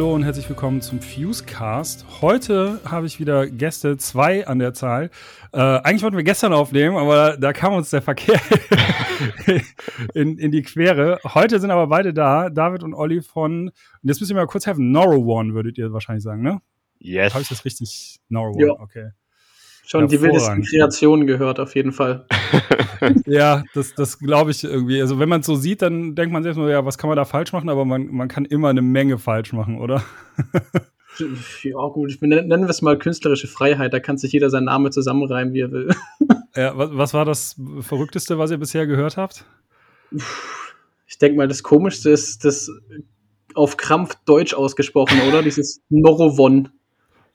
Hallo und herzlich willkommen zum Fusecast. Heute habe ich wieder Gäste, zwei an der Zahl. Äh, eigentlich wollten wir gestern aufnehmen, aber da kam uns der Verkehr in, in die Quere. Heute sind aber beide da, David und Olli von, und jetzt müsst ihr mir mal kurz helfen, Norrowan würdet ihr wahrscheinlich sagen, ne? Yes. Habe ich das richtig? Norrowan, Ja. okay. Schon die wildesten. Kreationen gehört, auf jeden Fall. Ja, das, das glaube ich irgendwie. Also wenn man es so sieht, dann denkt man sich erstmal, ja, was kann man da falsch machen? Aber man, man kann immer eine Menge falsch machen, oder? Ja, gut, ich bin, nennen wir es mal künstlerische Freiheit, da kann sich jeder seinen Namen zusammenreimen, wie er will. Ja, was, was war das Verrückteste, was ihr bisher gehört habt? Ich denke mal, das Komischste ist das auf Krampf Deutsch ausgesprochen, oder? Dieses Norovon.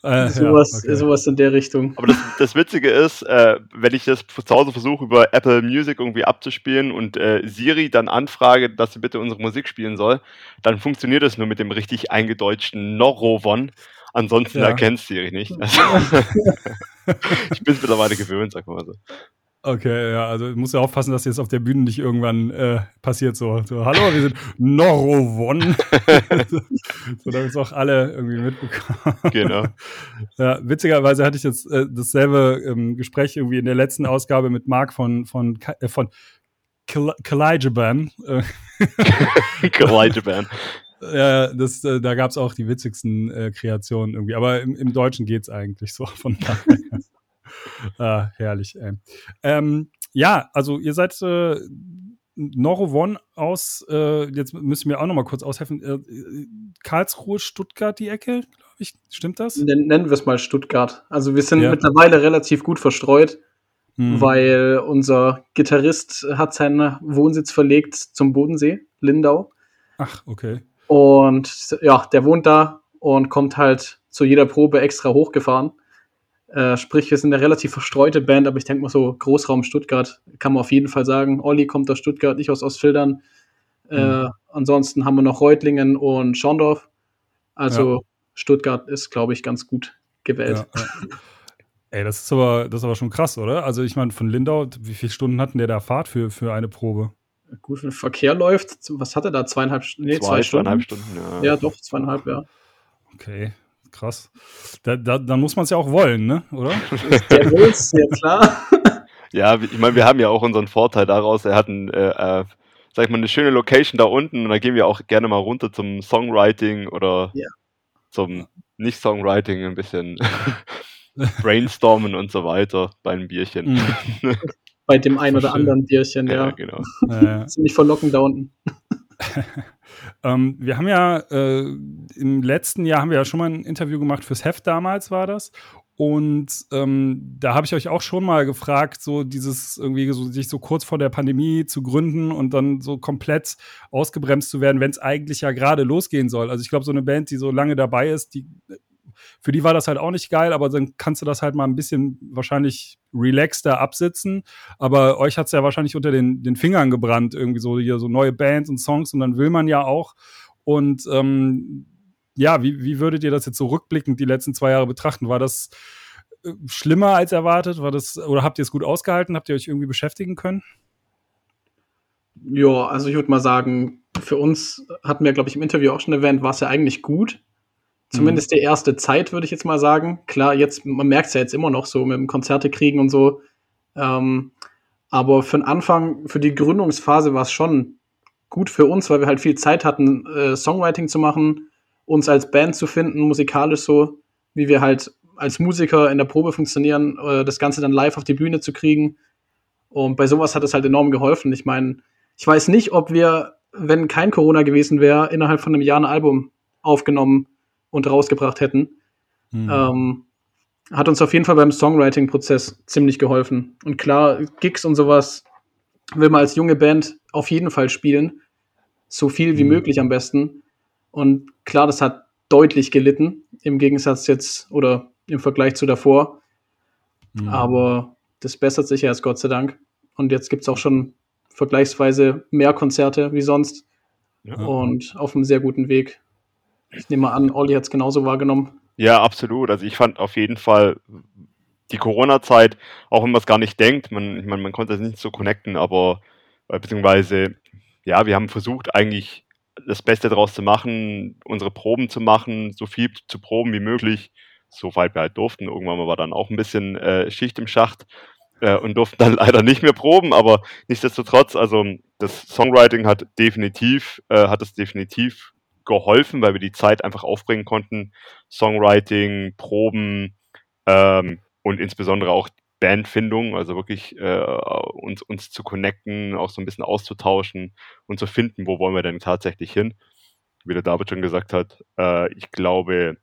Äh, sowas, ja, okay. sowas in der Richtung. Aber das, das Witzige ist, äh, wenn ich das zu Hause versuche, über Apple Music irgendwie abzuspielen und äh, Siri dann anfrage, dass sie bitte unsere Musik spielen soll, dann funktioniert das nur mit dem richtig eingedeutschten Norovon. Ansonsten Ja. erkennt Siri nicht. Also, ich bin es mittlerweile gewöhnt, sag mal so. Okay, ja, also ich muss ja aufpassen, dass jetzt auf der Bühne nicht irgendwann äh, passiert so, so, hallo, wir sind Norovon. so, damit es auch alle irgendwie mitbekommen. Genau. Ja, witzigerweise hatte ich jetzt äh, dasselbe ähm, Gespräch irgendwie in der letzten Ausgabe mit Marc von von äh, von Kal- Kalajaban. Äh, Geleiteband. ja, das, äh, da gab es auch die witzigsten äh, Kreationen irgendwie. Aber im, im Deutschen geht's eigentlich so. Von daher. ah, herrlich. Ey. Ähm, ja, also ihr seid äh, Norovon aus, äh, jetzt müssen wir auch noch mal kurz aushelfen, äh, äh, Karlsruhe, Stuttgart, die Ecke, glaube ich. Stimmt das? Nen- Nennen wir es mal Stuttgart. Also wir sind Ja. mittlerweile relativ gut verstreut, Hm. weil unser Gitarrist hat seinen Wohnsitz verlegt zum Bodensee, Lindau. Ach, okay. Und ja, der wohnt da und kommt halt zu jeder Probe extra hochgefahren. Äh, sprich, wir sind eine relativ verstreute Band, aber ich denke mal so Großraum Stuttgart kann man auf jeden Fall sagen. Olli kommt aus Stuttgart, ich aus Ostfildern. Äh, Mhm. ansonsten haben wir noch Reutlingen und Schorndorf. Also Ja. Stuttgart ist, glaube ich, ganz gut gewählt. Ja, ja. Ey, das ist aber, das ist aber schon krass, oder? Also ich meine, von Lindau, wie viele Stunden hatten der da Fahrt für, für eine Probe? Gut, wenn Verkehr läuft, was hat er da? Zweieinhalb, nee, Zwei, zwei Stunden? zweieinhalb Stunden. Ja. Ja, doch, zweieinhalb, ja. Okay, krass. Da, da, dann muss man es ja auch wollen, ne? Oder? Der will's, ja klar. Ja, ich meine, wir haben ja auch unseren Vorteil daraus. Er hat ein, äh, äh, sag ich mal, eine schöne Location da unten und da gehen wir auch gerne mal runter zum Songwriting oder Ja. zum Nicht-Songwriting ein bisschen brainstormen und so weiter bei einem Bierchen. Mhm. Bei dem ein oder anderen Bierchen, Ja, ja. genau. Ziemlich verlockend da unten. ähm, wir haben ja äh, im letzten Jahr haben wir ja schon mal ein Interview gemacht fürs Heft damals war das. Und ähm, da habe ich euch auch schon mal gefragt, so dieses irgendwie so, sich so kurz vor der Pandemie zu gründen und dann so komplett ausgebremst zu werden, wenn es eigentlich ja gerade losgehen soll. Also ich glaube, so eine Band, die so lange dabei ist, die für die war das halt auch nicht geil, aber dann kannst du das halt mal ein bisschen wahrscheinlich relaxter absitzen. Aber euch hat's ja wahrscheinlich unter den, den Fingern gebrannt, irgendwie so hier so neue Bands und Songs und dann will man ja auch. Und ähm, ja, wie, wie würdet ihr das jetzt so rückblickend die letzten zwei Jahre betrachten? War das äh, schlimmer als erwartet? War das, oder habt ihr es gut ausgehalten? Habt ihr euch irgendwie beschäftigen können? Ja, also ich würde mal sagen, für uns hatten wir, glaube ich, im Interview auch schon erwähnt, war es ja eigentlich gut. Zumindest die erste Zeit, würde ich jetzt mal sagen. Klar, jetzt, man merkt es ja jetzt immer noch so mit dem Konzerte kriegen und so. Ähm, aber für den Anfang, für die Gründungsphase war es schon gut für uns, weil wir halt viel Zeit hatten, äh, Songwriting zu machen, uns als Band zu finden, musikalisch so, wie wir halt als Musiker in der Probe funktionieren, äh, das Ganze dann live auf die Bühne zu kriegen. Und bei sowas hat es halt enorm geholfen. Ich meine, ich weiß nicht, ob wir, wenn kein Corona gewesen wäre, innerhalb von einem Jahr ein Album aufgenommen und rausgebracht hätten. Hm. Ähm, hat uns auf jeden Fall beim Songwriting-Prozess ziemlich geholfen. Und klar, Gigs und sowas will man als junge Band auf jeden Fall spielen. So viel wie Mhm. möglich am besten. Und klar, das hat deutlich gelitten, im Gegensatz jetzt oder im Vergleich zu davor. Hm. Aber das bessert sich ja jetzt Gott sei Dank. Und jetzt gibt es auch schon vergleichsweise mehr Konzerte wie sonst Ja. und auf einem sehr guten Weg. Ich nehme an, Olli hat es genauso wahrgenommen. Ja, absolut. Also ich fand auf jeden Fall die Corona-Zeit, auch wenn man es gar nicht denkt, man, ich meine, man konnte es nicht so connecten, aber äh, beziehungsweise, ja, wir haben versucht, eigentlich das Beste daraus zu machen, unsere Proben zu machen, so viel zu proben wie möglich, soweit wir halt durften. Irgendwann war dann auch ein bisschen äh, Schicht im Schacht äh, und durften dann leider nicht mehr proben, aber nichtsdestotrotz, also das Songwriting hat definitiv, äh, hat es definitiv geholfen, weil wir die Zeit einfach aufbringen konnten. Songwriting, Proben ähm, und insbesondere auch Bandfindung, also wirklich äh, uns, uns zu connecten, auch so ein bisschen auszutauschen und zu finden, wo wollen wir denn tatsächlich hin. Wie der David schon gesagt hat, äh, ich glaube,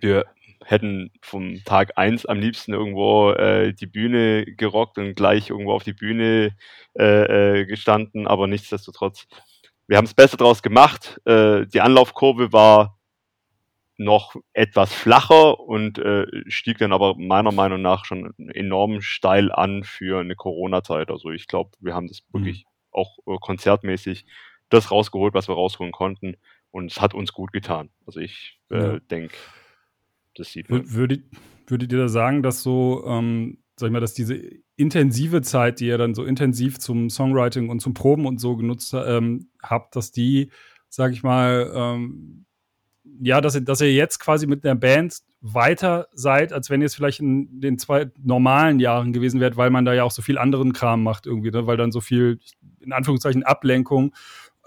wir hätten vom Tag eins am liebsten irgendwo äh, die Bühne gerockt und gleich irgendwo auf die Bühne äh, äh, gestanden, aber nichtsdestotrotz, wir haben es besser draus gemacht. Äh, die Anlaufkurve war noch etwas flacher und äh, stieg dann aber meiner Meinung nach schon enorm steil an für eine Corona-Zeit. Also ich glaube, wir haben das mhm. wirklich auch äh, konzertmäßig das rausgeholt, was wir rausholen konnten. Und es hat uns gut getan. Also ich äh, ja. denke, das sieht man. Würdet, würdet ihr da sagen, dass so, ähm, sag ich mal, dass diese intensive Zeit, die ihr dann so intensiv zum Songwriting und zum Proben und so genutzt ähm, habt, dass die, sag ich mal, ähm, ja, dass ihr, dass ihr jetzt quasi mit einer Band weiter seid, als wenn ihr es vielleicht in den zwei normalen Jahren gewesen wärt, weil man da ja auch so viel anderen Kram macht irgendwie, ne? weil dann so viel, in Anführungszeichen, Ablenkung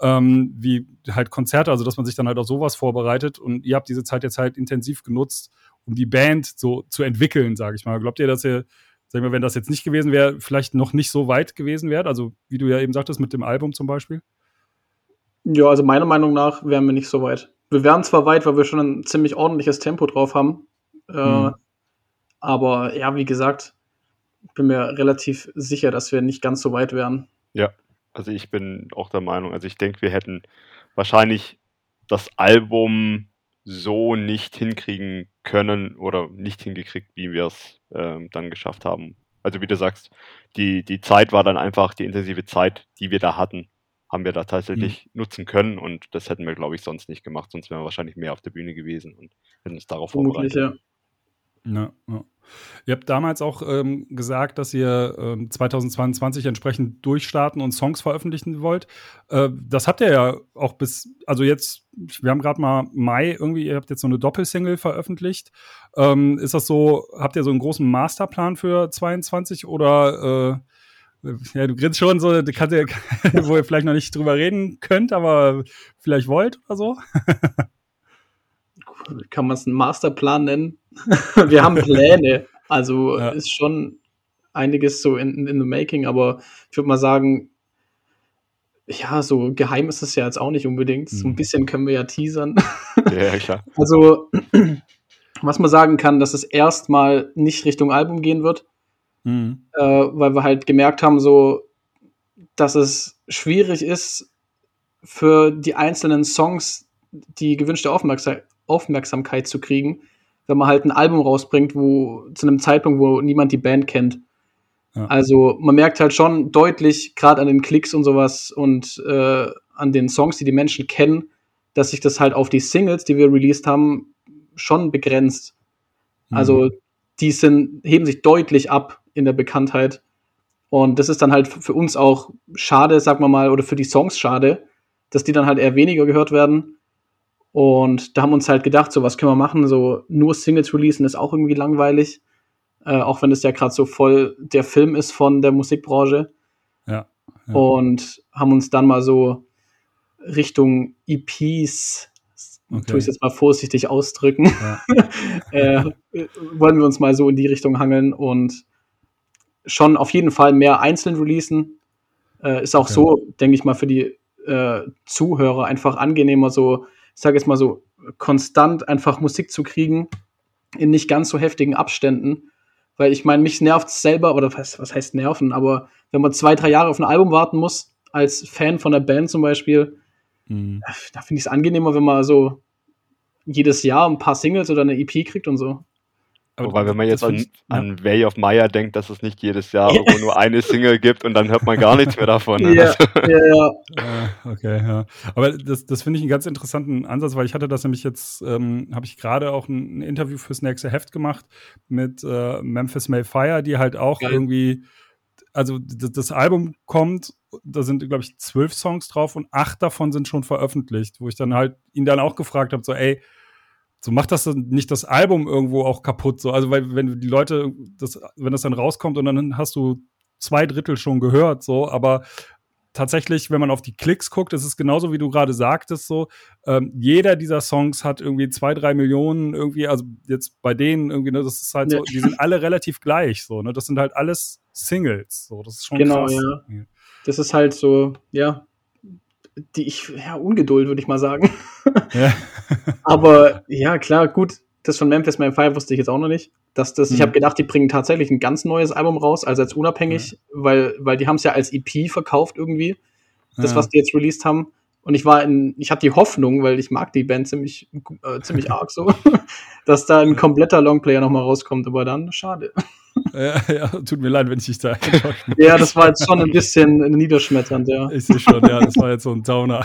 ähm, wie halt Konzerte, also dass man sich dann halt auf sowas vorbereitet und ihr habt diese Zeit jetzt halt intensiv genutzt, um die Band so zu entwickeln, sage ich mal. Glaubt ihr, dass ihr, sag ich mal, wenn das jetzt nicht gewesen wäre, vielleicht noch nicht so weit gewesen wärt? Also wie du ja eben sagtest mit dem Album zum Beispiel? Ja, also meiner Meinung nach wären wir nicht so weit wir wären zwar weit, weil wir schon ein ziemlich ordentliches Tempo drauf haben. Äh, mhm. Aber ja, wie gesagt, bin mir relativ sicher, dass wir nicht ganz so weit wären. Ja, also ich bin auch der Meinung, also ich denke, wir hätten wahrscheinlich das Album so nicht hinkriegen können oder nicht hingekriegt, wie wir es ähm, dann geschafft haben. Also wie du sagst, die, die Zeit war dann einfach die intensive Zeit, die wir da hatten haben wir da tatsächlich mhm. nutzen können und das hätten wir, glaube ich, sonst nicht gemacht, sonst wären wir wahrscheinlich mehr auf der Bühne gewesen und hätten uns darauf Vermutlich, vorbereitet. Ja. Ja, ja. Ihr habt damals auch ähm, gesagt, dass ihr ähm, 2022 entsprechend durchstarten und Songs veröffentlichen wollt. Äh, das habt ihr ja auch bis, also jetzt, wir haben gerade mal Mai irgendwie, ihr habt jetzt so eine Doppelsingle veröffentlicht. Ähm, ist das so, habt ihr so einen großen Masterplan für 22 oder äh, ja, du grinst schon so, kannst ja, wo ihr vielleicht noch nicht drüber reden könnt, aber vielleicht wollt oder so. Kann man es einen Masterplan nennen? Wir haben Pläne. Also ja. ist schon einiges so in, in the making, aber ich würde mal sagen, ja, so geheim ist es ja jetzt auch nicht unbedingt. So ein mhm. bisschen können wir ja teasern. Ja, klar. Also, was man sagen kann, dass es erstmal nicht Richtung Album gehen wird, Mhm. Äh, weil wir halt gemerkt haben, so, dass es schwierig ist, für die einzelnen Songs die gewünschte Aufmerksam Aufmerksamkeit zu kriegen, wenn man halt ein Album rausbringt, wo zu einem Zeitpunkt, wo niemand die Band kennt. Ja. Also man merkt halt schon deutlich, gerade an den Klicks und sowas und äh, an den Songs, die die Menschen kennen, dass sich das halt auf die Singles, die wir released haben, schon begrenzt. Mhm. Also die sind, heben sich deutlich ab in der Bekanntheit. Und das ist dann halt für uns auch schade, sagen wir mal, oder für die Songs schade, dass die dann halt eher weniger gehört werden. Und da haben wir uns halt gedacht, so was können wir machen, so nur Singles releasen ist auch irgendwie langweilig. Äh, auch wenn es ja gerade so voll der Film ist von der Musikbranche. Ja, ja. Und haben uns dann mal so Richtung EPs, okay. tue ich jetzt mal vorsichtig ausdrücken, ja. äh, wollen wir uns mal so in die Richtung hangeln und schon auf jeden Fall mehr einzeln releasen. Äh, ist auch okay. so, denke ich mal, für die äh, Zuhörer einfach angenehmer, so, ich sage jetzt mal so, konstant einfach Musik zu kriegen in nicht ganz so heftigen Abständen. Weil ich meine, mich nervt es selber, oder was, was heißt nerven, aber wenn man zwei, drei Jahre auf ein Album warten muss, als Fan von der Band zum Beispiel, mhm. da finde ich es angenehmer, wenn man so jedes Jahr ein paar Singles oder eine EP kriegt und so. Aber Wobei, wenn man jetzt an, an ja. Way of Maya denkt, dass es nicht jedes Jahr irgendwo nur eine Single gibt und dann hört man gar nichts mehr davon. Ne? Ja, also. ja, ja. Okay, ja. Aber das, das finde ich einen ganz interessanten Ansatz, weil ich hatte das nämlich jetzt, ähm, habe ich gerade auch ein, ein, Interview fürs nächste Heft gemacht mit äh, Memphis Mayfire, die halt auch Geil. irgendwie also das, das Album kommt, da sind, glaube ich, zwölf Songs drauf und acht davon sind schon veröffentlicht, wo ich dann halt ihn dann auch gefragt habe, so, ey, so macht das nicht das Album irgendwo auch kaputt, so, also weil wenn die Leute, das, wenn das dann rauskommt und dann hast du zwei Drittel schon gehört, so, aber tatsächlich, wenn man auf die Klicks guckt, ist es genauso wie du gerade sagtest, so, ähm, jeder dieser Songs hat irgendwie zwei, drei Millionen irgendwie, also jetzt bei denen irgendwie, ne, das ist halt ja. so, die sind alle relativ gleich, so, ne, das sind halt alles Singles, so, das ist schon genau, krass. Ja. Das ist halt so, ja, die ich, ja, Ungeduld, würde ich mal sagen. Ja. Aber ja, klar, gut, das von Memphis Man Fire wusste ich jetzt auch noch nicht. Dass das, mhm. Ich habe gedacht, die bringen tatsächlich ein ganz neues Album raus, also als unabhängig, mhm. weil, weil die haben es ja als EP verkauft irgendwie. Das, ja. was die jetzt released haben. Und ich war in, ich hatte die Hoffnung, weil ich mag die Band ziemlich, äh, ziemlich arg so, dass da ein kompletter Longplayer nochmal rauskommt, aber dann schade. Ja, ja, tut mir leid, wenn ich dich da Ja, das war jetzt schon ein bisschen niederschmetternd, ja. Ich sehe schon, ja, das war jetzt so ein Downer.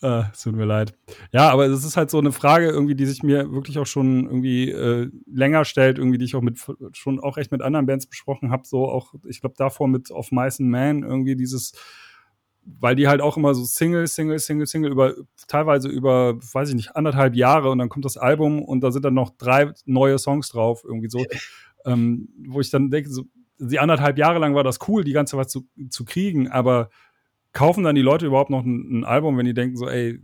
Äh, tut mir leid. Ja, aber es ist halt so eine Frage irgendwie, die sich mir wirklich auch schon irgendwie äh, länger stellt, irgendwie, die ich auch mit schon auch echt mit anderen Bands besprochen habe. So auch, ich glaube, davor mit Of Mice and Man irgendwie dieses, weil die halt auch immer so Single, Single, Single, Single über teilweise über, weiß ich nicht, anderthalb Jahre und dann kommt das Album und da sind dann noch drei neue Songs drauf, irgendwie so. ähm, wo ich dann denke, so, die anderthalb Jahre lang war das cool, die ganze was zu, zu kriegen, aber kaufen dann die Leute überhaupt noch ein, ein, Album, wenn die denken so, ey,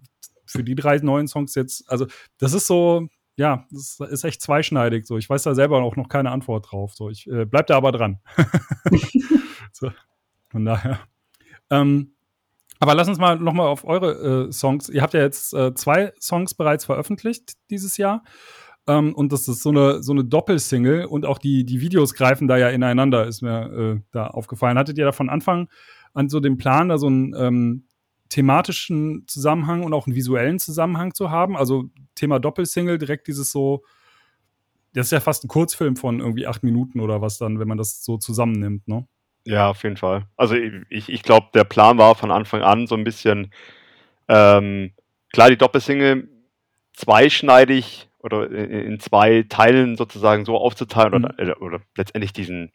für die drei neuen Songs jetzt, also das ist so, ja, das ist echt zweischneidig. So, ich weiß da selber auch noch keine Antwort drauf. So, ich äh, bleib da aber dran. so, von daher. Ähm, aber lass uns mal noch mal auf eure äh, Songs. Ihr habt ja jetzt äh, zwei Songs bereits veröffentlicht dieses Jahr. Ähm, und das ist so eine, so eine Doppelsingle und auch die, die Videos greifen da ja ineinander, ist mir äh, da aufgefallen. Hattet ihr da von Anfang an so den Plan, da so einen ähm, thematischen Zusammenhang und auch einen visuellen Zusammenhang zu haben. Also Thema Doppelsingle, direkt dieses so, das ist ja fast ein Kurzfilm von irgendwie acht Minuten oder was dann, wenn man das so zusammennimmt, ne? Ja, auf jeden Fall. Also ich, ich glaube, der Plan war von Anfang an so ein bisschen, ähm, klar, die Doppelsingle zweischneidig oder in, zwei Teilen sozusagen so aufzuteilen mhm. oder, oder letztendlich diesen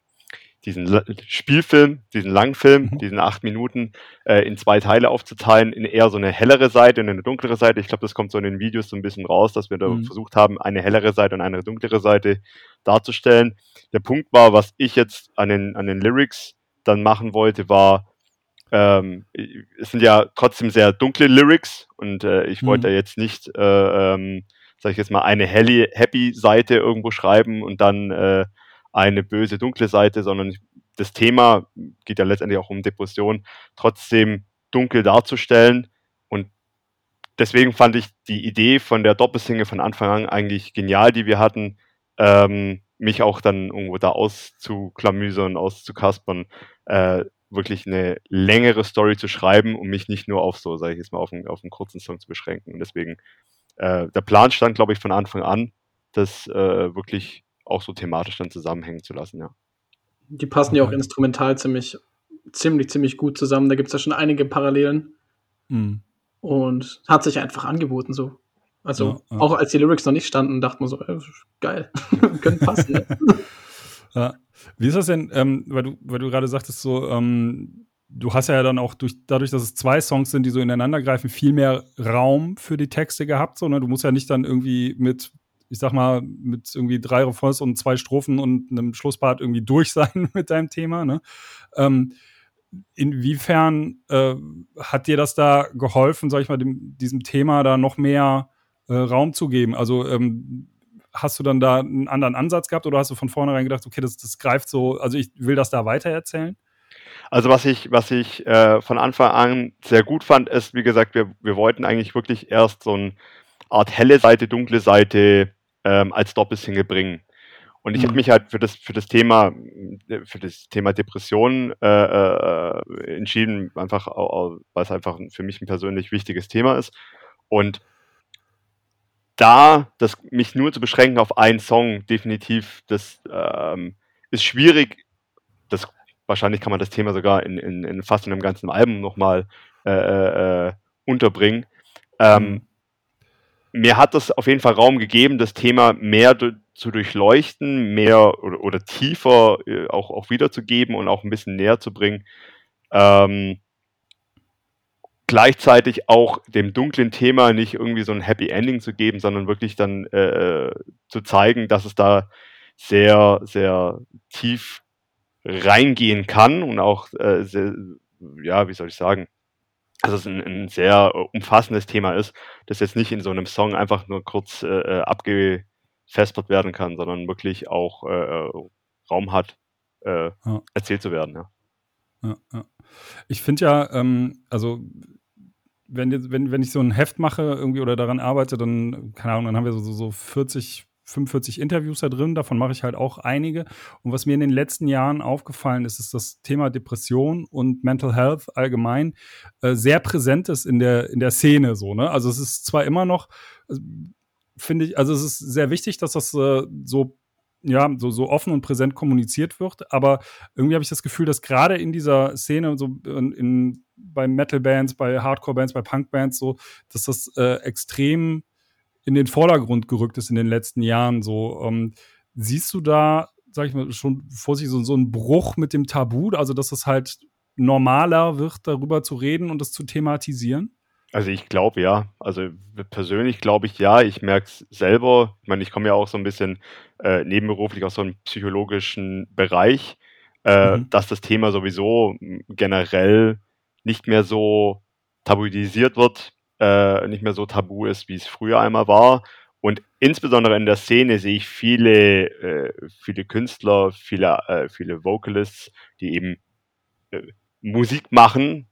diesen Spielfilm, diesen Langfilm, mhm. diesen acht Minuten äh, in zwei Teile aufzuteilen, in eher so eine hellere Seite und eine dunklere Seite. Ich glaube, das kommt so in den Videos so ein bisschen raus, dass wir da mhm. versucht haben, eine hellere Seite und eine dunklere Seite darzustellen. Der Punkt war, was ich jetzt an den, an den Lyrics dann machen wollte, war, ähm, es sind ja trotzdem sehr dunkle Lyrics und äh, ich mhm. wollte jetzt nicht, äh, ähm, sag ich jetzt mal, eine happy Seite irgendwo schreiben und dann äh, eine böse, dunkle Seite, sondern das Thema geht ja letztendlich auch um Depression, trotzdem dunkel darzustellen. Und deswegen fand ich die Idee von der Doppelsingle von Anfang an eigentlich genial, die wir hatten, ähm, mich auch dann irgendwo da auszuklamüsern, auszukaspern, äh, wirklich eine längere Story zu schreiben, um mich nicht nur auf so, sage ich jetzt mal, auf einen, auf einen kurzen Song zu beschränken. Und deswegen, äh, der Plan stand, glaube ich, von Anfang an, das äh, wirklich auch so thematisch dann zusammenhängen zu lassen, ja. Die passen ja auch instrumental ziemlich, ziemlich, ziemlich gut zusammen. Da gibt es ja schon einige Parallelen. Mhm. Und hat sich einfach angeboten so. Also ja, ja. auch als die Lyrics noch nicht standen, dachte man so, äh, geil, können passen. Ne? ja. Wie ist das denn, ähm, weil du, weil du gerade sagtest, so, ähm, du hast ja dann auch durch, dadurch, dass es zwei Songs sind, die so ineinander greifen, viel mehr Raum für die Texte gehabt. So, ne? Du musst ja nicht dann irgendwie mit ich sag mal, mit irgendwie drei Refrains und zwei Strophen und einem Schlusspart irgendwie durch sein mit deinem Thema. Ne? Ähm, inwiefern äh, hat dir das da geholfen, sag ich mal, dem, diesem Thema da noch mehr äh, Raum zu geben? Also ähm, hast du dann da einen anderen Ansatz gehabt oder hast du von vornherein gedacht, okay, das, das greift so, also ich will das da weiter erzählen? Also was ich, was ich äh, von Anfang an sehr gut fand, ist, wie gesagt, wir, wir wollten eigentlich wirklich erst so eine Art helle Seite, dunkle Seite ähm, als Doppelsingle bringen. Und ich mhm. habe mich halt für das, für das Thema, für das Thema Depressionen äh, äh, entschieden, einfach, weil es einfach für mich ein persönlich wichtiges Thema ist. Und da, das mich nur zu beschränken auf einen Song, definitiv, das ähm, ist schwierig. Das, wahrscheinlich kann man das Thema sogar in, in, in fast in einem ganzen Album nochmal äh, äh, äh, unterbringen. Ähm, mhm mir hat das auf jeden Fall Raum gegeben, das Thema mehr zu durchleuchten, mehr oder, oder tiefer äh, auch, auch wiederzugeben und auch ein bisschen näher zu bringen. Ähm, gleichzeitig auch dem dunklen Thema nicht irgendwie so ein Happy Ending zu geben, sondern wirklich dann äh, zu zeigen, dass es da sehr, sehr tief reingehen kann und auch äh, sehr, ja, wie soll ich sagen, dass es ein, ein, sehr umfassendes Thema ist, das jetzt nicht in so einem Song einfach nur kurz äh, äh abgefespert werden kann, sondern wirklich auch äh, äh, Raum hat, äh, ja. erzählt zu werden. Ja, ja. Ich finde ja, ähm, also wenn, wenn, wenn ich so ein Heft mache irgendwie oder daran arbeite, dann, keine Ahnung, dann haben wir so, so 40, 45 Interviews da drin, davon mache ich halt auch einige. Und was mir in den letzten Jahren aufgefallen ist, ist das Thema Depression und Mental Health allgemein äh, sehr präsent ist in der, in der Szene so, ne? Also es ist zwar immer noch, also, finde ich, also es ist sehr wichtig, dass das äh, so ja, so, so offen und präsent kommuniziert wird. Aber irgendwie habe ich das Gefühl, dass gerade in dieser Szene, so in, in bei Metal-Bands, bei Hardcore-Bands, bei Punk-Bands, so, dass das äh, extrem in den Vordergrund gerückt ist in den letzten Jahren. So, ähm, siehst du da, sag ich mal, schon vorsichtig so, so einen Bruch mit dem Tabu, also dass es halt normaler wird, darüber zu reden und das zu thematisieren? Also ich glaube ja. Also persönlich glaube ich ja. Ich merke es selber. Ich meine, ich komme ja auch so ein bisschen äh, nebenberuflich aus so einem psychologischen Bereich, äh, mhm. dass das Thema sowieso generell nicht mehr so tabuisiert wird, äh, nicht mehr so tabu ist, wie es früher einmal war. Und insbesondere in der Szene sehe ich viele, äh, viele Künstler, viele, äh, viele Vocalists, die eben äh, Musik machen,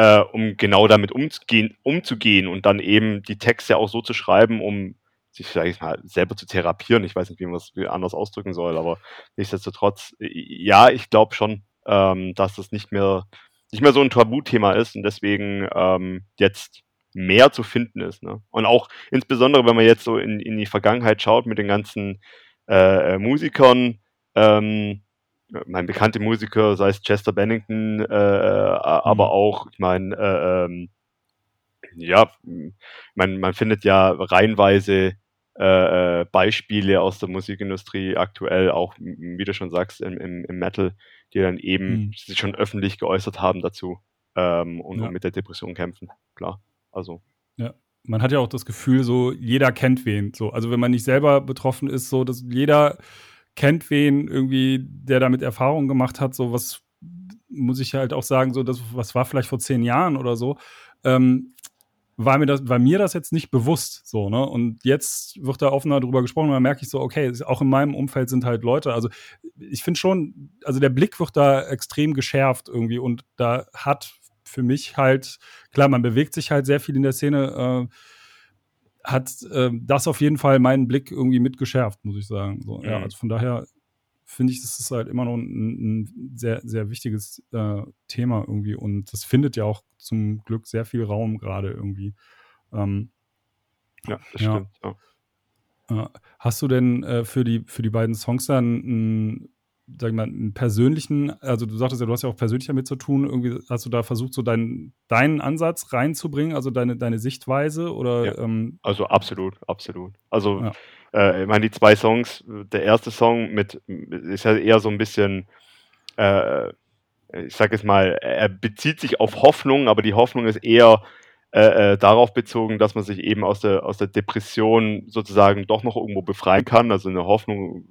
äh, um genau damit umzugehen, umzugehen und dann eben die Texte auch so zu schreiben, um sich vielleicht mal selber zu therapieren. Ich weiß nicht, wie man es anders ausdrücken soll, aber nichtsdestotrotz, ja, ich glaube schon, ähm, dass das nicht mehr, nicht mehr so ein Tabuthema ist und deswegen ähm, jetzt mehr zu finden ist. Ne? Und auch insbesondere, wenn man jetzt so in, in die Vergangenheit schaut mit den ganzen äh, Musikern, ähm, mein bekannte Musiker, sei es Chester Bennington, äh, äh aber mhm. auch, ich meine, äh, ähm, ja, man, man findet ja reihenweise äh, äh, Beispiele aus der Musikindustrie aktuell, auch wie du schon sagst, im, im, im Metal, die dann eben mhm. sich schon öffentlich geäußert haben dazu ähm, und, ja. und mit der Depression kämpfen, klar. Also. Ja, man hat ja auch das Gefühl, so jeder kennt wen. So, also wenn man nicht selber betroffen ist, so dass jeder kennt wen irgendwie, der damit Erfahrungen gemacht hat, so was muss ich halt auch sagen, so das, was war vielleicht vor zehn Jahren oder so, ähm, war mir das, war mir das jetzt nicht bewusst, so, ne? Und jetzt wird da offener drüber gesprochen und dann merke ich so, okay, auch in meinem Umfeld sind halt Leute, also ich finde schon, also der Blick wird da extrem geschärft irgendwie und da hat für mich halt, klar, man bewegt sich halt sehr viel in der Szene, äh, hat äh, das auf jeden Fall meinen Blick irgendwie mitgeschärft, muss ich sagen. So, mhm. Ja, also von daher finde ich, das ist halt immer noch ein, ein sehr, sehr wichtiges äh, Thema irgendwie und das findet ja auch zum Glück sehr viel Raum gerade irgendwie. Ähm, ja, das ja. stimmt. Ja. Hast du denn äh, für, die, für die beiden Songs dann ein sag ich mal, einen persönlichen, also du sagtest ja, du hast ja auch persönlich damit zu tun, irgendwie hast du da versucht, so deinen, deinen Ansatz reinzubringen, also deine, deine Sichtweise oder? Ja, ähm also absolut, absolut. Also ja. äh, ich meine, die zwei Songs, der erste Song mit, ist ja eher so ein bisschen, äh, ich sag jetzt mal, er bezieht sich auf Hoffnung, aber die Hoffnung ist eher äh, äh, darauf bezogen, dass man sich eben aus der, aus der Depression sozusagen doch noch irgendwo befreien kann. Also eine Hoffnung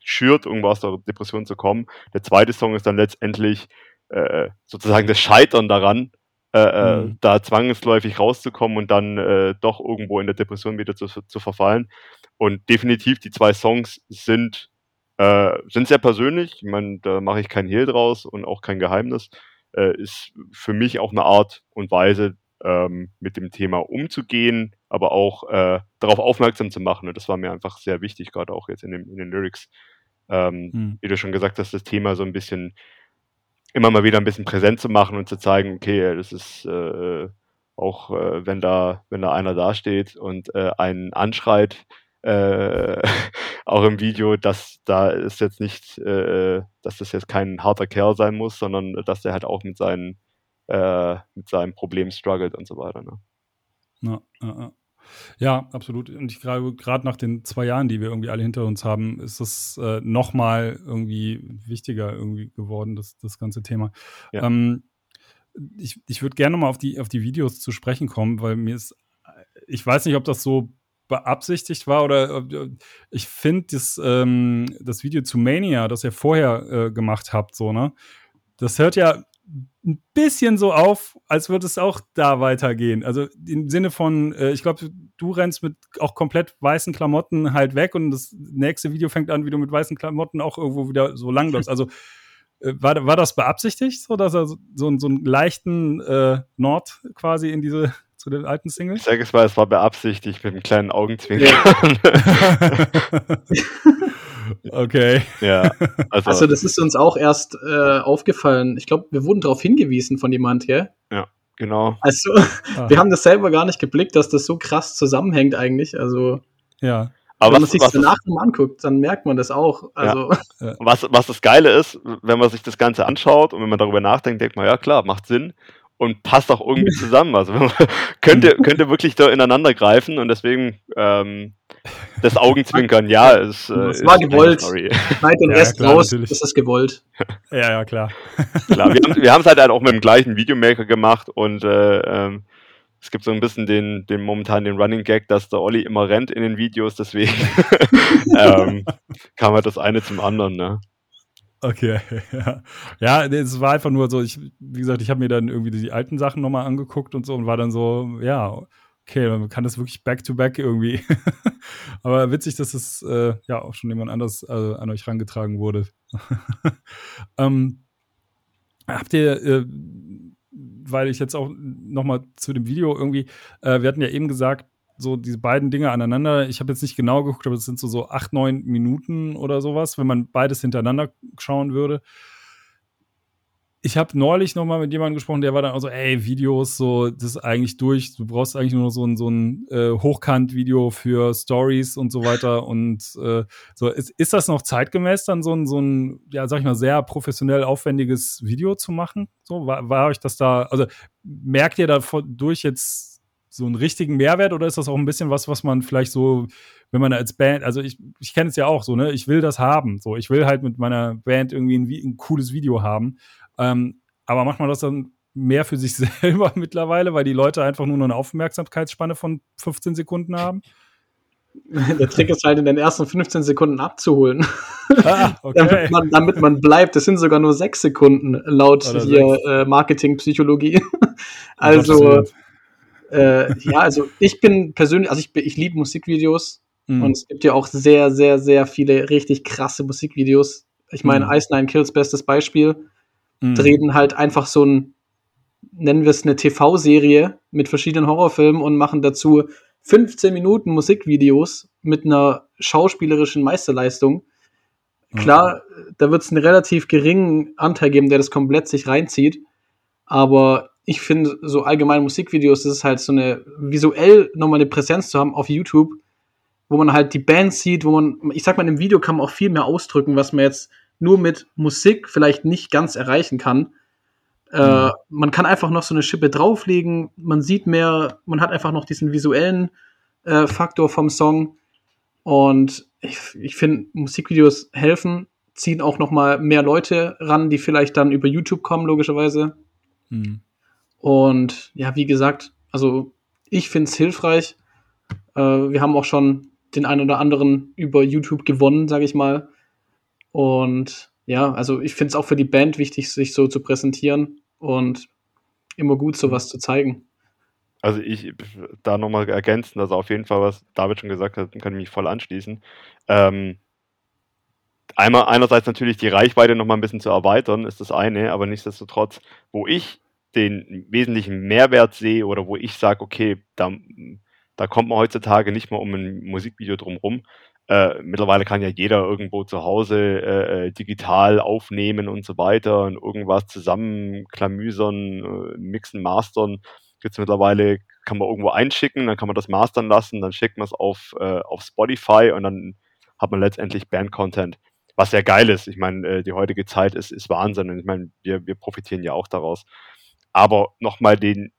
schürt, irgendwo aus der Depression zu kommen. Der zweite Song ist dann letztendlich äh, sozusagen das Scheitern daran, äh, äh, mhm. da zwangsläufig rauszukommen und dann äh, doch irgendwo in der Depression wieder zu, zu verfallen. Und definitiv die zwei Songs sind, äh, sind sehr persönlich. Ich meine, da mache ich kein Hehl draus und auch kein Geheimnis. Äh, ist für mich auch eine Art und Weise, ähm, mit dem Thema umzugehen, aber auch äh, darauf aufmerksam zu machen. Und das war mir einfach sehr wichtig, gerade auch jetzt in, dem, in den Lyrics. Ähm, mhm. Wie du schon gesagt hast, das Thema so ein bisschen immer mal wieder ein bisschen präsent zu machen und zu zeigen, okay, das ist äh, auch, äh, wenn da, wenn da einer dasteht und äh, einen anschreit, äh, auch im Video, dass da ist jetzt nicht, äh, dass das jetzt kein harter Kerl sein muss, sondern dass der halt auch mit seinen mit seinem Problem struggelt und so weiter. Ne? Ja, ja, ja. Ja, absolut. Und ich glaube, gerade nach den zwei Jahren, die wir irgendwie alle hinter uns haben, ist es äh, nochmal irgendwie wichtiger irgendwie geworden, das, das ganze Thema. Ja. Ähm, ich ich würde gerne mal auf die, auf die Videos zu sprechen kommen, weil mir ist, ich weiß nicht, ob das so beabsichtigt war oder ich finde das, ähm, das Video zu Mania, das ihr vorher äh, gemacht habt, so, ne? Das hört ja ein bisschen so auf, als würde es auch da weitergehen. Also im Sinne von, äh, ich glaube, du rennst mit auch komplett weißen Klamotten halt weg und das nächste Video fängt an, wie du mit weißen Klamotten auch irgendwo wieder so langläufst. Also äh, war, war das beabsichtigt, so dass er so, so, einen leichten äh, Nord quasi in diese zu den alten Singles? Ich sage es mal, es war beabsichtigt mit einem kleinen Augenzwinkern. Ja. Okay. Ja. Also, also das ist uns auch erst äh, aufgefallen. Ich glaube, wir wurden darauf hingewiesen von jemand, gell? Ja, genau. Also, ah. wir haben das selber gar nicht geblickt, dass das so krass zusammenhängt eigentlich. Also. Ja. Aber wenn man sich danach nochmal anguckt, dann merkt man das auch. Also. Ja. Was, was das Geile ist, wenn man sich das Ganze anschaut und wenn man darüber nachdenkt, denkt man, ja klar, macht Sinn und passt auch irgendwie zusammen. Also könnte, könnte wirklich da ineinander greifen und deswegen ähm, das Augenzwinkern, ja, ist. Äh, das war gewollt. Schneid den ja, Rest klar, raus, natürlich. das ist gewollt. Ja, ja, klar. klar wir haben es halt, halt auch mit dem gleichen Videomaker gemacht und äh, ähm, es gibt so ein bisschen den, den momentan den Running Gag, dass der Olli immer rennt in den Videos, deswegen ähm, kam halt das eine zum anderen, ne? Okay, ja. Ja, es war einfach nur so, ich, wie gesagt, ich habe mir dann irgendwie die alten Sachen nochmal angeguckt und so und war dann so, ja, okay, man kann das wirklich back-to-back -back irgendwie. Aber witzig, dass es äh, ja auch schon jemand anders äh, an euch rangetragen wurde. ähm, habt ihr, äh, weil ich jetzt auch nochmal zu dem Video irgendwie, äh, wir hatten ja eben gesagt, so diese beiden Dinge aneinander. Ich habe jetzt nicht genau geguckt, aber es sind so, so acht, neun Minuten oder sowas, wenn man beides hintereinander schauen würde. Ich habe neulich noch mal mit jemandem gesprochen, der war dann auch so, ey, Videos, so, das ist eigentlich durch. Du brauchst eigentlich nur so ein, so ein äh, Hochkant-Video für Stories und so weiter. Und äh, so, ist, ist das noch zeitgemäß, dann so ein, so ein, ja, sag ich mal, sehr professionell aufwendiges Video zu machen? So, war, war euch das da, also merkt ihr da durch jetzt so einen richtigen Mehrwert oder ist das auch ein bisschen was, was man vielleicht so, wenn man als Band, also ich, ich kenne es ja auch so, ne, ich will das haben, so, ich will halt mit meiner Band irgendwie ein, ein cooles Video haben, ähm, aber macht man das dann mehr für sich selber mittlerweile, weil die Leute einfach nur noch eine Aufmerksamkeitsspanne von 15 Sekunden haben? Der Trick ist halt in den ersten 15 Sekunden abzuholen. Ah, okay. damit, man, damit, man, bleibt. Das sind sogar nur 6 Sekunden laut hier äh, Marketingpsychologie. also äh, ja, also ich bin persönlich, also ich, ich liebe Musikvideos mhm. und es gibt ja auch sehr, sehr, sehr viele richtig krasse Musikvideos. Ich meine, mhm. Ice Nine Kills, bestes Beispiel, mhm. drehen halt einfach so ein, nennen wir es eine TV-Serie mit verschiedenen Horrorfilmen und machen dazu 15 Minuten Musikvideos mit einer schauspielerischen Meisterleistung. Klar, da wird es einen relativ geringen Anteil geben, der das komplett sich reinzieht. Aber ich finde, so allgemeine Musikvideos, das ist halt so eine visuell nochmal eine Präsenz zu haben auf YouTube, wo man halt die Band sieht, wo man, ich sag mal, im Video kann man auch viel mehr ausdrücken, was man jetzt nur mit Musik vielleicht nicht ganz erreichen kann. Äh, mhm. Äh, man kann einfach noch so eine Schippe drauflegen, man sieht mehr, man hat einfach noch diesen visuellen äh, Faktor vom Song. Und ich, ich finde, Musikvideos helfen, ziehen auch noch mal mehr Leute ran, die vielleicht dann über YouTube kommen, logischerweise. Mhm. Und ja, wie gesagt, also ich finde es hilfreich. Äh, wir haben auch schon den einen oder anderen über YouTube gewonnen, sage ich mal. Und ja, also ich finde es auch für die Band wichtig, sich so zu präsentieren und immer gut sowas zu zeigen. Also ich da nochmal ergänzen, also auf jeden Fall, was David schon gesagt hat, kann ich mich voll anschließen. Ähm, einmal einerseits natürlich die Reichweite nochmal ein bisschen zu erweitern, ist das eine, aber nichtsdestotrotz, wo ich den wesentlichen Mehrwert sehe oder wo ich sage, okay, da, da kommt man heutzutage nicht mehr um ein Musikvideo drumherum. Äh, mittlerweile kann ja jeder irgendwo zu Hause äh, äh digital aufnehmen und so weiter und irgendwas zusammenklamüsern, äh, mixen, mastern. Gibt's mittlerweile, kann man irgendwo einschicken, dann kann man das mastern lassen, dann schickt man es auf, äh, auf Spotify und dann hat man letztendlich Band-Content, was sehr geil ist. Ich meine, äh, die heutige Zeit ist, ist Wahnsinn und ich meine, wir, wir profitieren ja auch daraus aber nochmal den,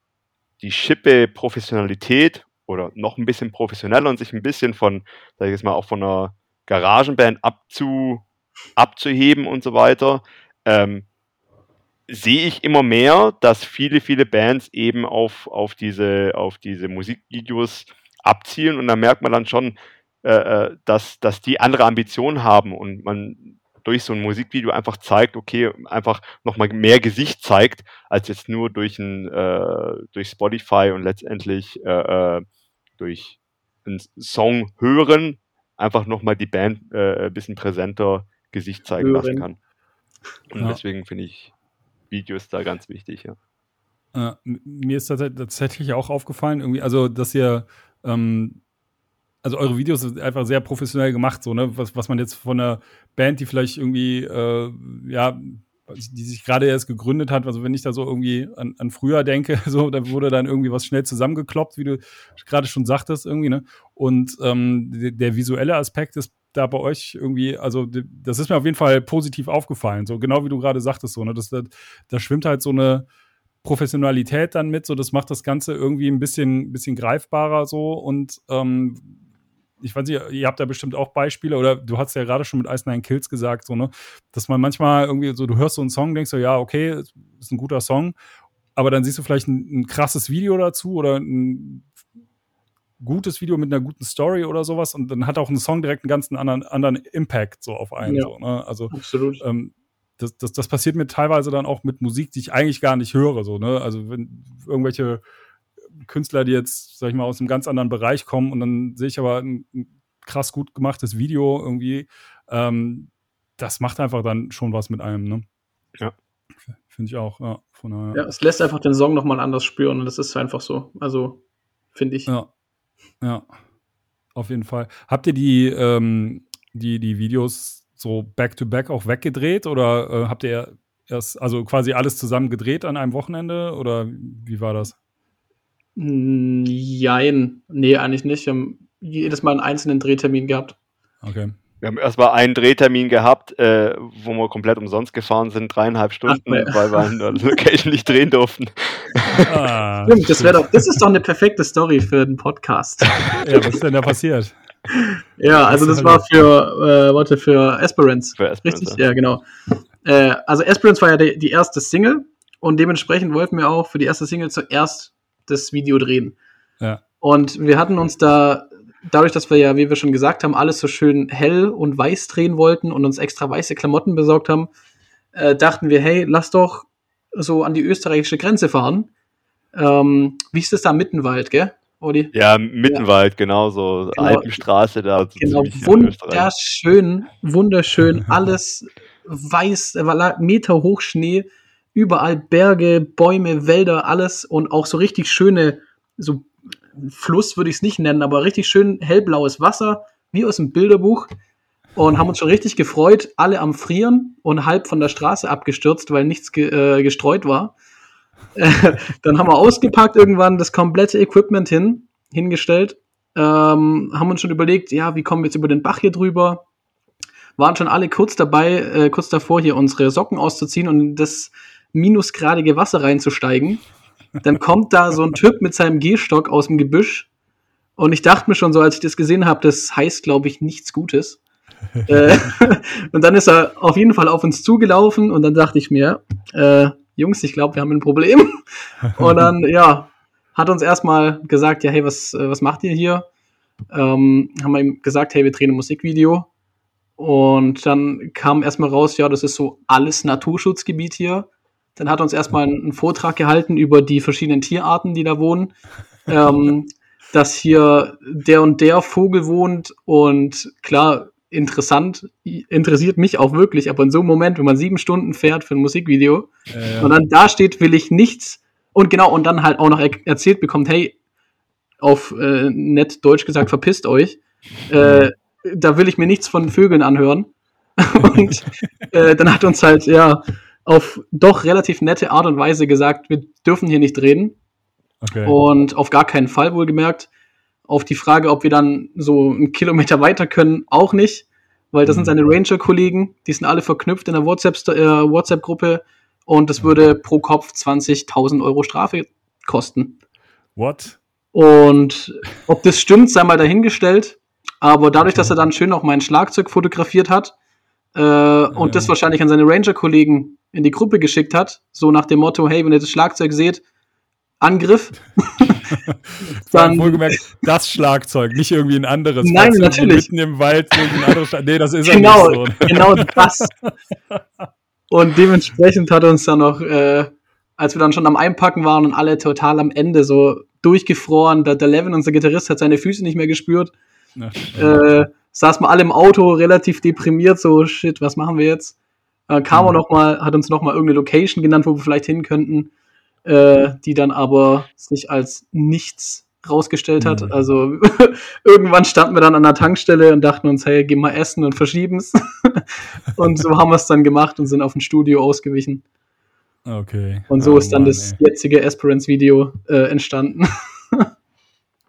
die Schippe Professionalität oder noch ein bisschen professioneller und sich ein bisschen von, sag ich jetzt mal, auch von einer Garagenband abzu, abzuheben und so weiter, ähm, sehe ich immer mehr, dass viele, viele Bands eben auf, auf, diese, auf diese Musikvideos abzielen. Und da merkt man dann schon, äh, äh, dass, dass die andere Ambitionen haben. Und man durch so ein Musikvideo einfach zeigt, okay, einfach nochmal mehr Gesicht zeigt, als jetzt nur durch ein, äh, durch Spotify und letztendlich äh, äh durch einen Song hören, einfach nochmal die Band äh, ein bisschen präsenter Gesicht zeigen hören. lassen kann. Und ja. deswegen finde ich Videos da ganz wichtig, ja. Äh, mir ist tatsächlich auch aufgefallen, irgendwie, also dass ihr ähm, also eure Videos sind einfach sehr professionell gemacht, so, ne? Was, was man jetzt von einer Band, die vielleicht irgendwie, äh, ja, die sich gerade erst gegründet hat, also wenn ich da so irgendwie an, an früher denke, so, da wurde dann irgendwie was schnell zusammengekloppt, wie du gerade schon sagtest, irgendwie, ne? Und ähm, der, der visuelle Aspekt ist da bei euch irgendwie, also das ist mir auf jeden Fall positiv aufgefallen, so genau wie du gerade sagtest, so, ne? Das, da, da schwimmt halt so eine Professionalität dann mit, so das macht das Ganze irgendwie ein bisschen, bisschen greifbarer so und ähm, ich weiß nicht, ihr habt da bestimmt auch Beispiele oder du hast ja gerade schon mit Ice Nine Kills gesagt, so, ne, dass man manchmal irgendwie so, du hörst so einen Song, denkst so, ja, okay, ist ein guter Song, aber dann siehst du vielleicht ein, ein krasses Video dazu oder ein gutes Video mit einer guten Story oder sowas und dann hat auch ein Song direkt einen ganz anderen, anderen Impact so auf einen. Ja, so, ne? Also absolut. Ähm, das, das, das passiert mir teilweise dann auch mit Musik, die ich eigentlich gar nicht höre. So, ne? Also wenn irgendwelche Künstler, die jetzt, sag ich mal, aus einem ganz anderen Bereich kommen und dann sehe ich aber ein, ein krass gut gemachtes Video irgendwie. Ähm, das macht einfach dann schon was mit einem, ne? Ja. Finde ich auch, ja. Von ja, es lässt einfach den Song nochmal anders spüren und das ist einfach so. Also, finde ich. Ja. Ja. Auf jeden Fall. Habt ihr die, ähm, die, die Videos so back-to-back -back auch weggedreht oder äh, habt ihr erst, also quasi alles zusammen gedreht an einem Wochenende oder wie war das? Jein. Nee, eigentlich nicht. Wir haben jedes Mal einen einzelnen Drehtermin gehabt. Okay. Wir haben erstmal einen Drehtermin gehabt, äh, wo wir komplett umsonst gefahren sind, dreieinhalb Stunden, Ach, weil wir an der Location nicht drehen durften. Ah, Stimmt, das, doch, das ist doch eine perfekte Story für den Podcast. Ja, was ist denn da passiert? Ja, also das war für, äh, warte, für Esperance. Für Esperance. Richtig? Ja, ja genau. Äh, also Esperance war ja die, die erste Single und dementsprechend wollten wir auch für die erste Single zuerst das Video drehen. Ja. Und wir hatten uns da, dadurch, dass wir ja, wie wir schon gesagt haben, alles so schön hell und weiß drehen wollten und uns extra weiße Klamotten besorgt haben, äh, dachten wir, hey, lass doch so an die österreichische Grenze fahren. Ähm, wie ist das da? Mittenwald, gell? Odi? Ja, Mittenwald, ja. genau so. Genau. Alpenstraße da. So genau, wunderschön, wunderschön, alles weiß, Meter hoch Schnee überall Berge, Bäume, Wälder, alles und auch so richtig schöne, so Fluss würde ich es nicht nennen, aber richtig schön hellblaues Wasser, wie aus dem Bilderbuch. Und haben uns schon richtig gefreut, alle am Frieren und halb von der Straße abgestürzt, weil nichts ge äh, gestreut war. dann haben wir ausgepackt irgendwann das komplette Equipment hin, hingestellt, ähm, haben uns schon überlegt, ja, wie kommen wir jetzt über den Bach hier drüber? Waren schon alle kurz dabei, äh, kurz davor, hier unsere Socken auszuziehen und das minusgradige Wasser reinzusteigen. Dann kommt da so ein Typ mit seinem Gehstock aus dem Gebüsch. Und ich dachte mir schon so, als ich das gesehen habe, das heißt, glaube ich, nichts Gutes. äh, und dann ist er auf jeden Fall auf uns zugelaufen und dann dachte ich mir, äh, Jungs, ich glaube, wir haben ein Problem. und dann, ja, hat uns erstmal gesagt, ja, hey, was, äh, was macht ihr hier? Ähm, haben wir ihm gesagt, hey, wir drehen ein Musikvideo. Und dann kam erstmal raus, ja, das ist so alles Naturschutzgebiet hier. Dann hat er uns erstmal einen Vortrag gehalten über die verschiedenen Tierarten, die da wohnen. ähm, dass hier der und der Vogel wohnt und klar, interessant, interessiert mich auch wirklich, aber in so einem Moment, wenn man sieben Stunden fährt für ein Musikvideo ja, ja. und dann da steht, will ich nichts und genau, und dann halt auch noch er erzählt bekommt, hey, auf äh, nett Deutsch gesagt, verpisst euch, äh, da will ich mir nichts von Vögeln anhören. und äh, dann hat uns halt, ja, auf doch relativ nette Art und Weise gesagt, wir dürfen hier nicht reden. Okay. Und auf gar keinen Fall wohlgemerkt. Auf die Frage, ob wir dann so einen Kilometer weiter können, auch nicht. Weil das mhm. sind seine Ranger-Kollegen, die sind alle verknüpft in der WhatsApp-Gruppe äh, WhatsApp und das würde pro Kopf 20.000 Euro Strafe kosten. What? Und ob das stimmt, sei mal dahingestellt. Aber dadurch, dass er dann schön auch mein Schlagzeug fotografiert hat äh, und Ja. das wahrscheinlich an seine Ranger-Kollegen in die Gruppe geschickt hat, so nach dem Motto, hey, wenn ihr das Schlagzeug seht, Angriff. Dann wohlgemerkt, das Schlagzeug, nicht irgendwie ein anderes. Nein, natürlich. Mitten im Wald irgendein anderes Schlag- Nee, das ist genau, nicht so. genau das. Und dementsprechend hat uns dann noch, äh, als wir dann schon am Einpacken waren und alle total am Ende so durchgefroren, der, der Levin, unser Gitarrist, hat seine Füße nicht mehr gespürt. Na, äh, saßen wir alle im Auto, relativ deprimiert, so, shit, was machen wir jetzt? Äh, kam er Mhm. noch mal, hat uns noch mal irgendeine Location genannt, wo wir vielleicht hin könnten, äh, die dann aber sich als nichts rausgestellt hat. Mhm. Also irgendwann standen wir dann an der Tankstelle und dachten uns, hey, geh mal essen und verschieben's. und so haben wir es dann gemacht und sind auf ein Studio ausgewichen. Okay. Und so Oh ist dann Mann, das jetzige Esperance-Video äh, entstanden.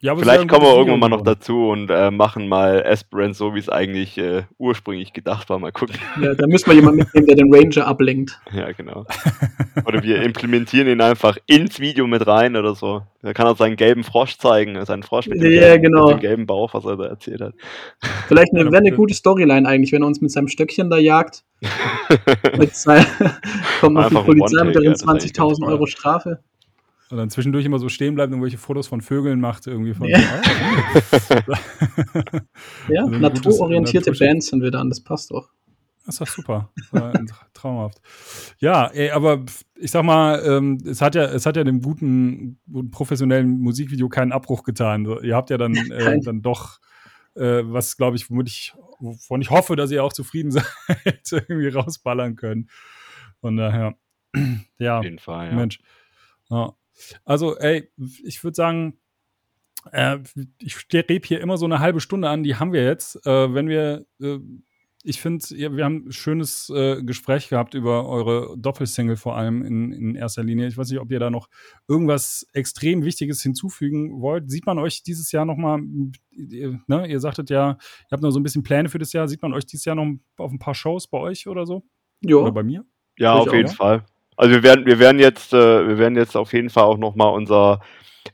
Ja, Vielleicht kommen wir irgendwann mal noch dazu und äh, machen mal Esperance so, wie es eigentlich äh, ursprünglich gedacht war. Mal gucken. ja, da müssen wir jemanden mitnehmen, der den Ranger ablenkt. Ja, genau. Oder wir implementieren ihn einfach ins Video mit rein oder so. Da kann er seinen gelben Frosch zeigen, seinen Frosch mit dem, Ja, gelben, genau. mit dem gelben Bauch, was er da erzählt hat. Vielleicht wäre eine gute Storyline eigentlich, wenn er uns mit seinem Stöckchen da jagt. mit sein, kommt noch die Polizei mit ganz 20.000 Euro Strafe. Und dann zwischendurch immer so stehen bleibt und irgendwelche Fotos von Vögeln macht, irgendwie von. Ja. Oh, Ja, Also naturorientierte gutes- Bands sind wir dann, das passt doch. Das ist doch super. Das war traumhaft. Ja, ey, aber ich sag mal, ähm, es hat ja, es hat ja dem guten, guten professionellen Musikvideo keinen Abbruch getan. Ihr habt ja dann, äh, dann doch, äh, was glaube ich, womit ich, wovon ich hoffe, dass ihr auch zufrieden seid, irgendwie rausballern können. Von daher, ja, Auf jeden Fall, ja. Mensch. Ja. Also, ey, ich würde sagen, äh, ich rebe hier immer so eine halbe Stunde an, die haben wir jetzt. Äh, wenn wir, äh, ich finde, wir haben ein schönes äh, Gespräch gehabt über eure Doppelsingle vor allem in, in erster Linie. Ich weiß nicht, ob ihr da noch irgendwas extrem Wichtiges hinzufügen wollt. Sieht man euch dieses Jahr noch mal, ihr, ne, ihr sagtet ja, ihr habt noch so ein bisschen Pläne für das Jahr. Sieht man euch dieses Jahr noch auf ein paar Shows bei euch oder so? Oder Ja, bei mir? Ja, Ich auf auch, jeden ja. Fall. Also wir werden, wir werden jetzt, äh, wir werden jetzt auf jeden Fall auch nochmal unser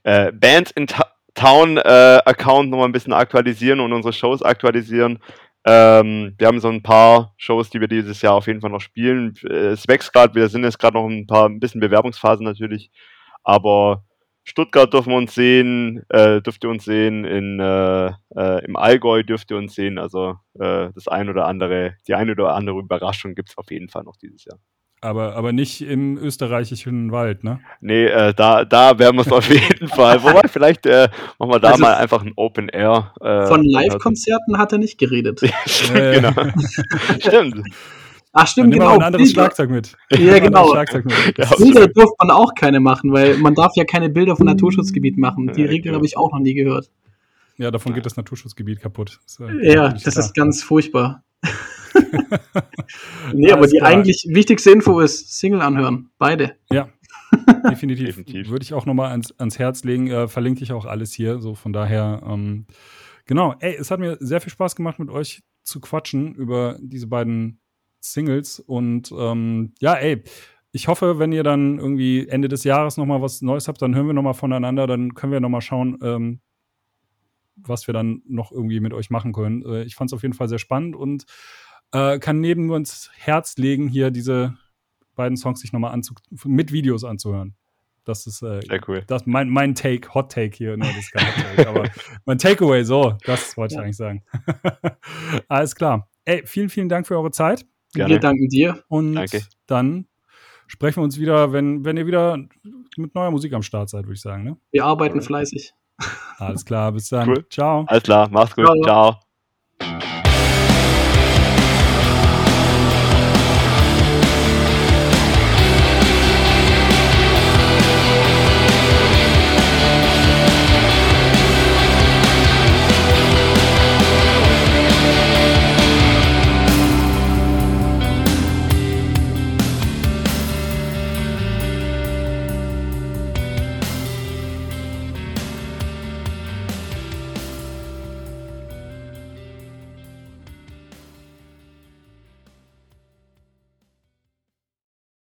äh, Bands in Town äh, Account nochmal ein bisschen aktualisieren und unsere Shows aktualisieren. Ähm, wir haben so ein paar Shows, die wir dieses Jahr auf jeden Fall noch spielen. Es wächst gerade, wir sind jetzt gerade noch ein paar, ein bisschen Bewerbungsphasen natürlich, aber Stuttgart dürfen wir uns sehen, äh, dürft ihr uns sehen, in, äh, äh, im Allgäu dürft ihr uns sehen, also äh, das ein oder andere, die eine oder andere Überraschung gibt es auf jeden Fall noch dieses Jahr. Aber, aber nicht im österreichischen Wald, ne? Nee, äh, da, da werden wir es auf jeden Fall. Wobei, vielleicht äh, machen wir da Also mal einfach ein Open Air. Äh, von Live-Konzerten hat er nicht geredet. Genau. Stimmt. Ach, stimmt, genau. ein anderes Bilder, Schlagzeug mit. Ja, genau. Schlagzeug mit. Ja, Bilder durfte man auch keine machen, weil man darf ja keine Bilder von Naturschutzgebiet machen. Die Ja, Regel genau. habe ich auch noch nie gehört. Ja, davon geht das Naturschutzgebiet kaputt. Das, äh, Ja, das klar. ist ganz furchtbar. nee, aber die klar. eigentlich wichtigste Info ist Single anhören. Beide. Ja, definitiv. Definitiv. Würde ich auch nochmal ans, ans Herz legen. Äh, verlinke ich auch alles hier. So von daher, ähm, genau. Ey, es hat mir sehr viel Spaß gemacht, mit euch zu quatschen über diese beiden Singles. Und ähm, ja, ey, ich hoffe, wenn ihr dann irgendwie Ende des Jahres nochmal was Neues habt, dann hören wir nochmal voneinander. Dann können wir nochmal schauen, ähm, was wir dann noch irgendwie mit euch machen können. Äh, ich fand es auf jeden Fall sehr spannend und äh, kann neben nur ins Herz legen, hier diese beiden Songs sich nochmal anzu mit Videos anzuhören. Das ist äh, Sehr cool. das mein, mein Take, Hot Take hier. Ne, das Take, aber mein Takeaway, so, das wollte ich Ja. eigentlich sagen. Alles klar. Ey, vielen, vielen Dank für eure Zeit Gerne. Wir danken dir. und Danke. dann sprechen wir uns wieder, wenn, wenn ihr wieder mit neuer Musik am Start seid, würde ich sagen. Ne? Wir arbeiten fleißig. Alles klar, bis dann. Cool. Ciao. Alles klar, mach's gut. Ciao. Ciao.